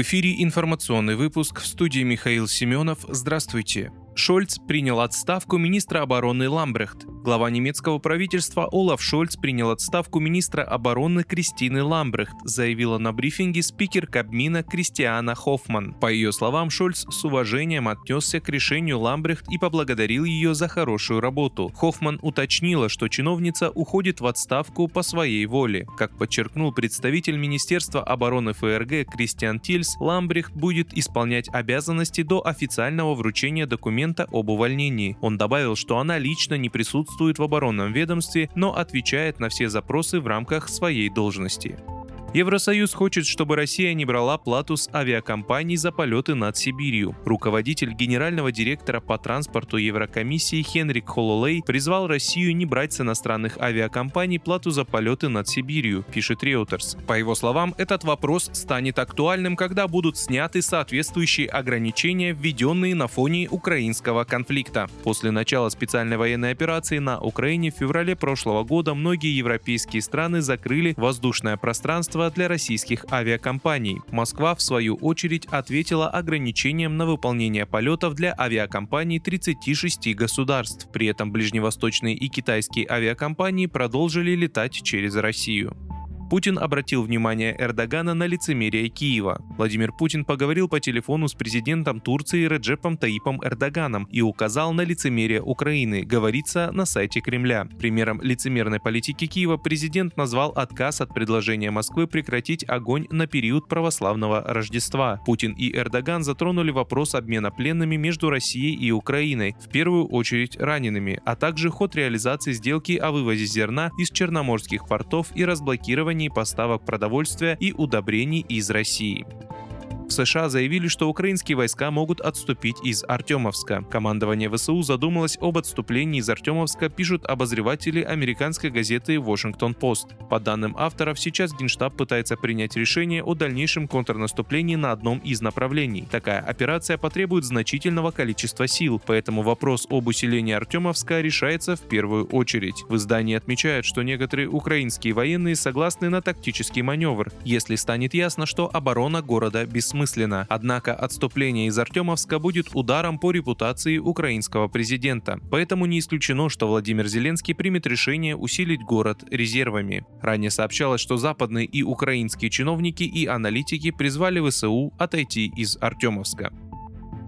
В эфире информационный выпуск в студии Михаил Семенов. Здравствуйте. Шольц принял отставку министра обороны Ламбрехт. Глава немецкого правительства Олаф Шольц принял отставку министра обороны Кристины Ламбрехт, заявила на брифинге спикер Кабмина Кристиана Хоффман. По ее словам, Шольц с уважением отнесся к решению Ламбрехт и поблагодарил ее за хорошую работу. Хоффман уточнила, что чиновница уходит в отставку по своей воле. Как подчеркнул представитель Министерства обороны ФРГ Кристиан Тильс, Ламбрехт будет исполнять обязанности до официального вручения документа об увольнении. Он добавил, что она лично не присутствует в оборонном ведомстве, но отвечает на все запросы в рамках своей должности. Евросоюз хочет, чтобы Россия не брала плату с авиакомпаний за полеты над Сибирью. Руководитель генерального директора по транспорту Еврокомиссии Хенрик Хололей призвал Россию не брать с иностранных авиакомпаний плату за полеты над Сибирью, пишет Reuters. По его словам, этот вопрос станет актуальным, когда будут сняты соответствующие ограничения, введенные на фоне украинского конфликта. После начала специальной военной операции на Украине в феврале прошлого года многие европейские страны закрыли воздушное пространство средства для российских авиакомпаний. Москва, в свою очередь, ответила ограничением на выполнение полетов для авиакомпаний 36 государств. При этом ближневосточные и китайские авиакомпании продолжили летать через Россию. Путин обратил внимание Эрдогана на лицемерие Киева. Владимир Путин поговорил по телефону с президентом Турции Реджепом Таипом Эрдоганом и указал на лицемерие Украины, говорится на сайте Кремля. Примером лицемерной политики Киева президент назвал отказ от предложения Москвы прекратить огонь на период православного Рождества. Путин и Эрдоган затронули вопрос обмена пленными между Россией и Украиной, в первую очередь ранеными, а также ход реализации сделки о вывозе зерна из черноморских портов и разблокировании поставок продовольствия и удобрений из России. В США заявили, что украинские войска могут отступить из Артемовска. Командование ВСУ задумалось об отступлении из Артемовска, пишут обозреватели американской газеты Washington Post. По данным авторов, сейчас Генштаб пытается принять решение о дальнейшем контрнаступлении на одном из направлений. Такая операция потребует значительного количества сил, поэтому вопрос об усилении Артемовска решается в первую очередь. В издании отмечают, что некоторые украинские военные согласны на тактический маневр, если станет ясно, что оборона города бессмысленна бессмысленно. Однако отступление из Артемовска будет ударом по репутации украинского президента. Поэтому не исключено, что Владимир Зеленский примет решение усилить город резервами. Ранее сообщалось, что западные и украинские чиновники и аналитики призвали ВСУ отойти из Артемовска.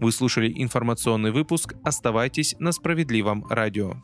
Вы слушали информационный выпуск. Оставайтесь на справедливом радио.